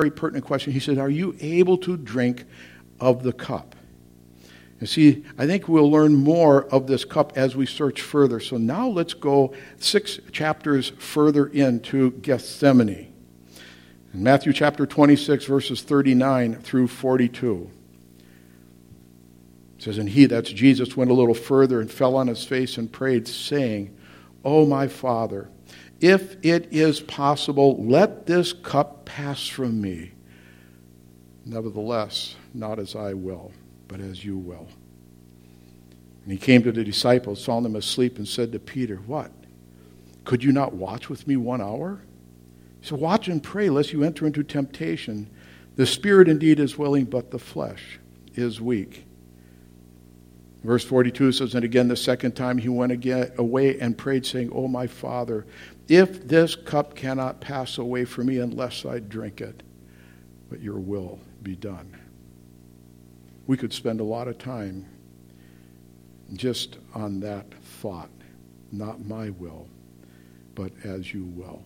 very pertinent question. He said, Are you able to drink of the cup? And see, I think we'll learn more of this cup as we search further. So now let's go six chapters further into Gethsemane. In Matthew chapter 26, verses 39 through 42. It says, And he, that's Jesus, went a little further and fell on his face and prayed, saying, O my Father, if it is possible, let this cup pass from me. Nevertheless, not as I will, but as you will. And he came to the disciples, saw them asleep, and said to Peter, What? Could you not watch with me one hour? He said, Watch and pray, lest you enter into temptation. The spirit indeed is willing, but the flesh is weak. Verse 42 says, And again the second time he went again away and prayed, saying, Oh, my Father, if this cup cannot pass away from me unless I drink it, but your will be done. We could spend a lot of time just on that thought. Not my will, but as you will.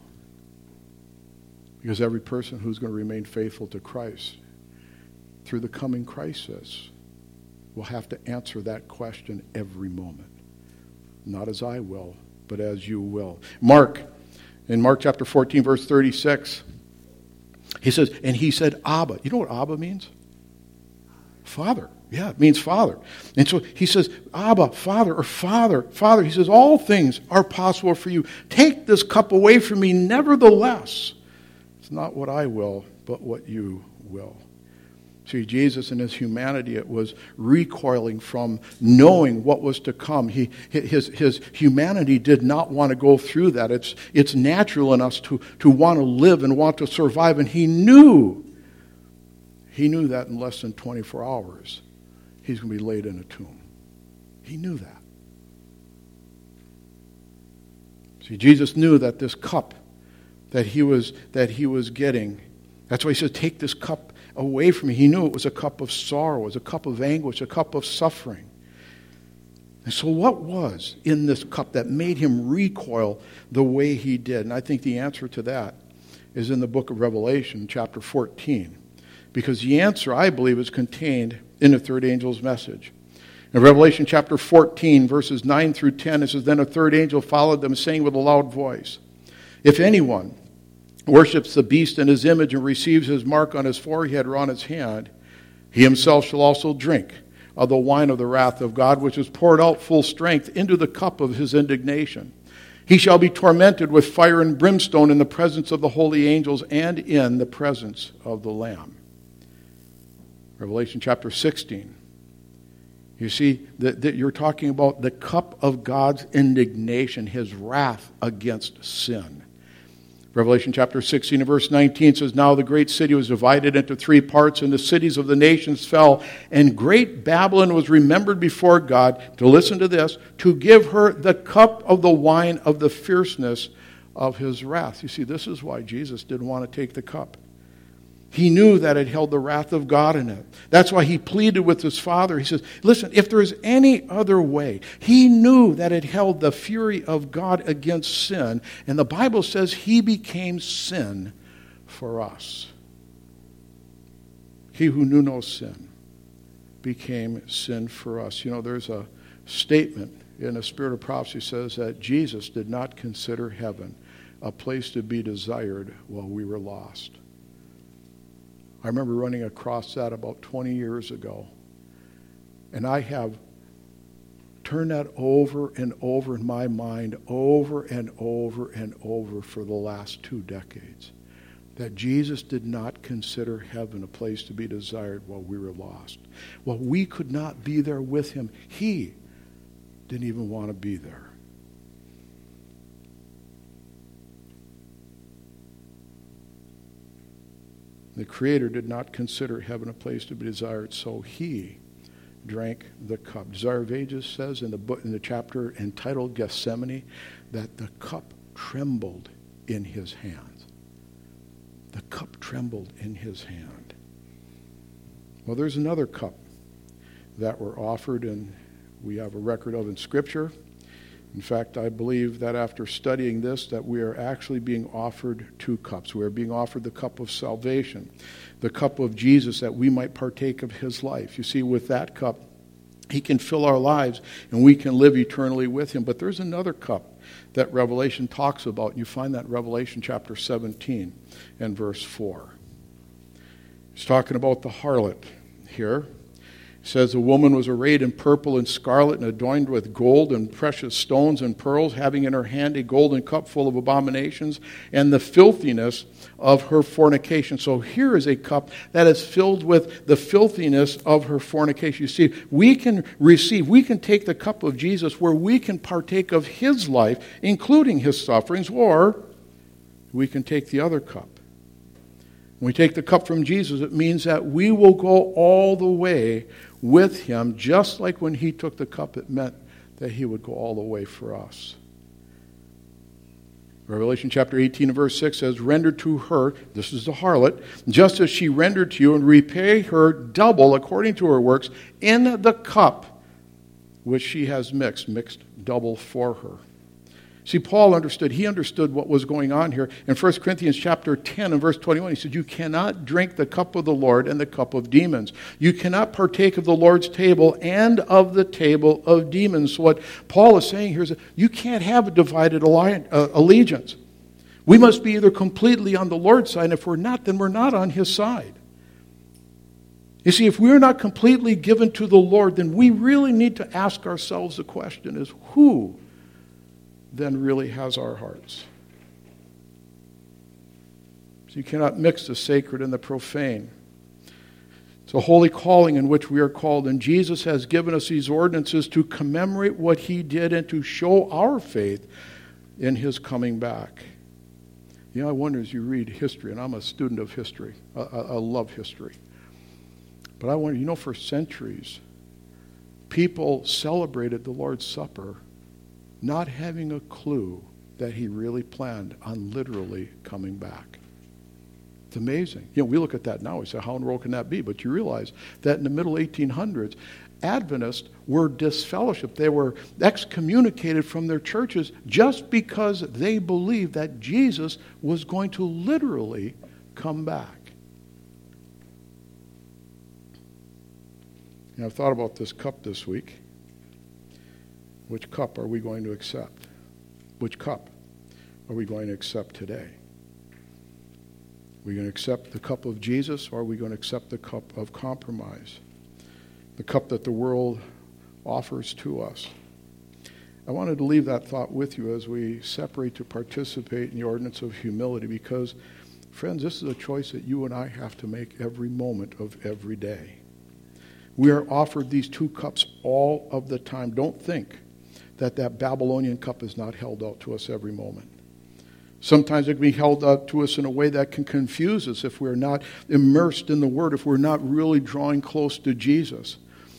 Because every person who's going to remain faithful to Christ through the coming crisis will have to answer that question every moment. Not as I will, but as you will. Mark, in Mark chapter 14, verse 36, he says, and he said, Abba. You know what Abba means? Father. Yeah, it means father. And so he says, Abba, Father, or Father, Father. He says, All things are possible for you. Take this cup away from me. Nevertheless, it's not what I will, but what you will. See, Jesus in his humanity, it was recoiling from knowing what was to come. He, his, his humanity did not want to go through that. It's, it's natural in us to, to want to live and want to survive. And he knew, he knew that in less than 24 hours, he's going to be laid in a tomb. He knew that. See, Jesus knew that this cup that he was, that he was getting, that's why he said, take this cup away from me. He knew it was a cup of sorrow, it was a cup of anguish, a cup of suffering. And so, what was in this cup that made him recoil the way he did? And I think the answer to that is in the book of Revelation, chapter 14. Because the answer, I believe, is contained in the third angel's message. In Revelation chapter 14, verses 9 through 10, it says, Then a third angel followed them, saying with a loud voice, If anyone worships the beast in his image and receives his mark on his forehead or on his hand, he himself shall also drink of the wine of the wrath of God, which is poured out full strength into the cup of his indignation. He shall be tormented with fire and brimstone in the presence of the holy angels and in the presence of the Lamb. Revelation chapter 16. You see, that, that you're talking about the cup of God's indignation, his wrath against sin. Revelation chapter 16 and verse 19 says, Now the great city was divided into three parts, and the cities of the nations fell. And great Babylon was remembered before God, to listen to this, to give her the cup of the wine of the fierceness of his wrath. You see, this is why Jesus didn't want to take the cup. He knew that it held the wrath of God in it. That's why he pleaded with his father. He says, Listen, if there is any other way, he knew that it held the fury of God against sin. And the Bible says he became sin for us. He who knew no sin became sin for us. You know, there's a statement in the spirit of prophecy says that Jesus did not consider heaven a place to be desired while we were lost. I remember running across that about 20 years ago. And I have turned that over and over in my mind, over and over and over for the last two decades. That Jesus did not consider heaven a place to be desired while we were lost. While we could not be there with him, he didn't even want to be there. The Creator did not consider heaven a place to be desired, so he drank the cup. Desire of Ages says in the book in the chapter entitled Gethsemane that the cup trembled in his hands. The cup trembled in his hand. Well, there's another cup that were offered and we have a record of in Scripture. In fact, I believe that after studying this, that we are actually being offered two cups. We are being offered the cup of salvation, the cup of Jesus, that we might partake of his life. You see, with that cup, he can fill our lives and we can live eternally with him. But there's another cup that Revelation talks about. You find that Revelation chapter 17 and verse 4. He's talking about the harlot here says a woman was arrayed in purple and scarlet and adorned with gold and precious stones and pearls, having in her hand a golden cup full of abominations and the filthiness of her fornication. So here is a cup that is filled with the filthiness of her fornication. You see, we can receive, we can take the cup of Jesus where we can partake of his life, including his sufferings, or we can take the other cup when we take the cup from Jesus, it means that we will go all the way with him, just like when he took the cup, it meant that he would go all the way for us. Revelation chapter 18 and verse 6 says, Render to her, this is the harlot, just as she rendered to you, and repay her double according to her works in the cup which she has mixed, mixed double for her. See, Paul understood. He understood what was going on here. In 1 Corinthians chapter 10 and verse 21, he said, You cannot drink the cup of the Lord and the cup of demons. You cannot partake of the Lord's table and of the table of demons. So what Paul is saying here is that you can't have a divided uh, allegiance. We must be either completely on the Lord's side, and if we're not, then we're not on his side. You see, if we're not completely given to the Lord, then we really need to ask ourselves the question is who then really has our hearts. So you cannot mix the sacred and the profane. It's a holy calling in which we are called, and Jesus has given us these ordinances to commemorate what he did and to show our faith in his coming back. You know, I wonder as you read history, and I'm a student of history, I, I love history. But I wonder, you know, for centuries, people celebrated the Lord's Supper not having a clue that he really planned on literally coming back. It's amazing. You know, we look at that now, we say, how in the world can that be? But you realize that in the middle 1800s, Adventists were disfellowshipped. They were excommunicated from their churches just because they believed that Jesus was going to literally come back. And I've thought about this cup this week. Which cup are we going to accept? Which cup are we going to accept today? Are we going to accept the cup of Jesus or are we going to accept the cup of compromise? The cup that the world offers to us. I wanted to leave that thought with you as we separate to participate in the ordinance of humility because, friends, this is a choice that you and I have to make every moment of every day. We are offered these two cups all of the time. Don't think that that Babylonian cup is not held out to us every moment. Sometimes it can be held out to us in a way that can confuse us if we're not immersed in the Word, if we're not really drawing close to Jesus.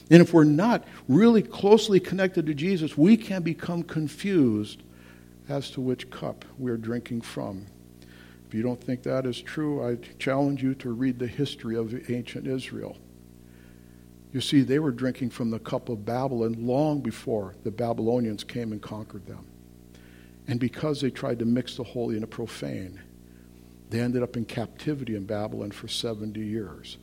And if we're not really closely connected to Jesus, we can become confused as to which cup we're drinking from. If you don't think that is true, I challenge you to read the history of ancient Israel. You see, they were drinking from the cup of Babylon long before the Babylonians came and conquered them. And because they tried to mix the holy and the profane, they ended up in captivity in Babylon for 70 years.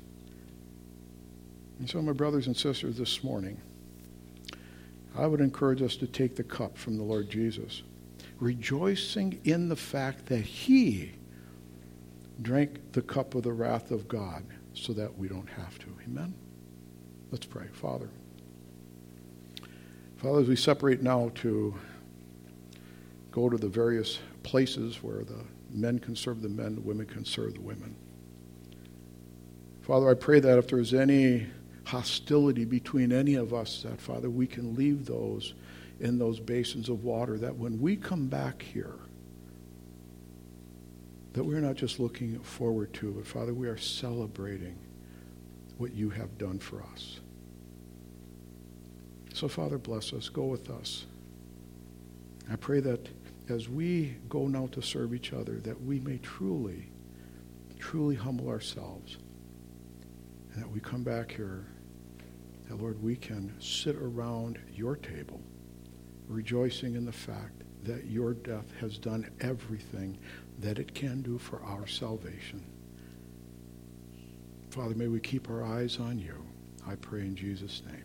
And so, my brothers and sisters, this morning, I would encourage us to take the cup from the Lord Jesus, rejoicing in the fact that He drank the cup of the wrath of God so that we don't have to. Amen? Let's pray. Father. Father, as we separate now to go to the various places where the men can serve the men, the women can serve the women. Father, I pray that if there's any hostility between any of us, that, Father, we can leave those in those basins of water, that when we come back here, that we're not just looking forward to, but, Father, we are celebrating what you have done for us. So, Father, bless us. Go with us. I pray that as we go now to serve each other, that we may truly, truly humble ourselves. And that we come back here, that, Lord, we can sit around your table, rejoicing in the fact that your death has done everything that it can do for our salvation. Father, may we keep our eyes on you. I pray in Jesus' name.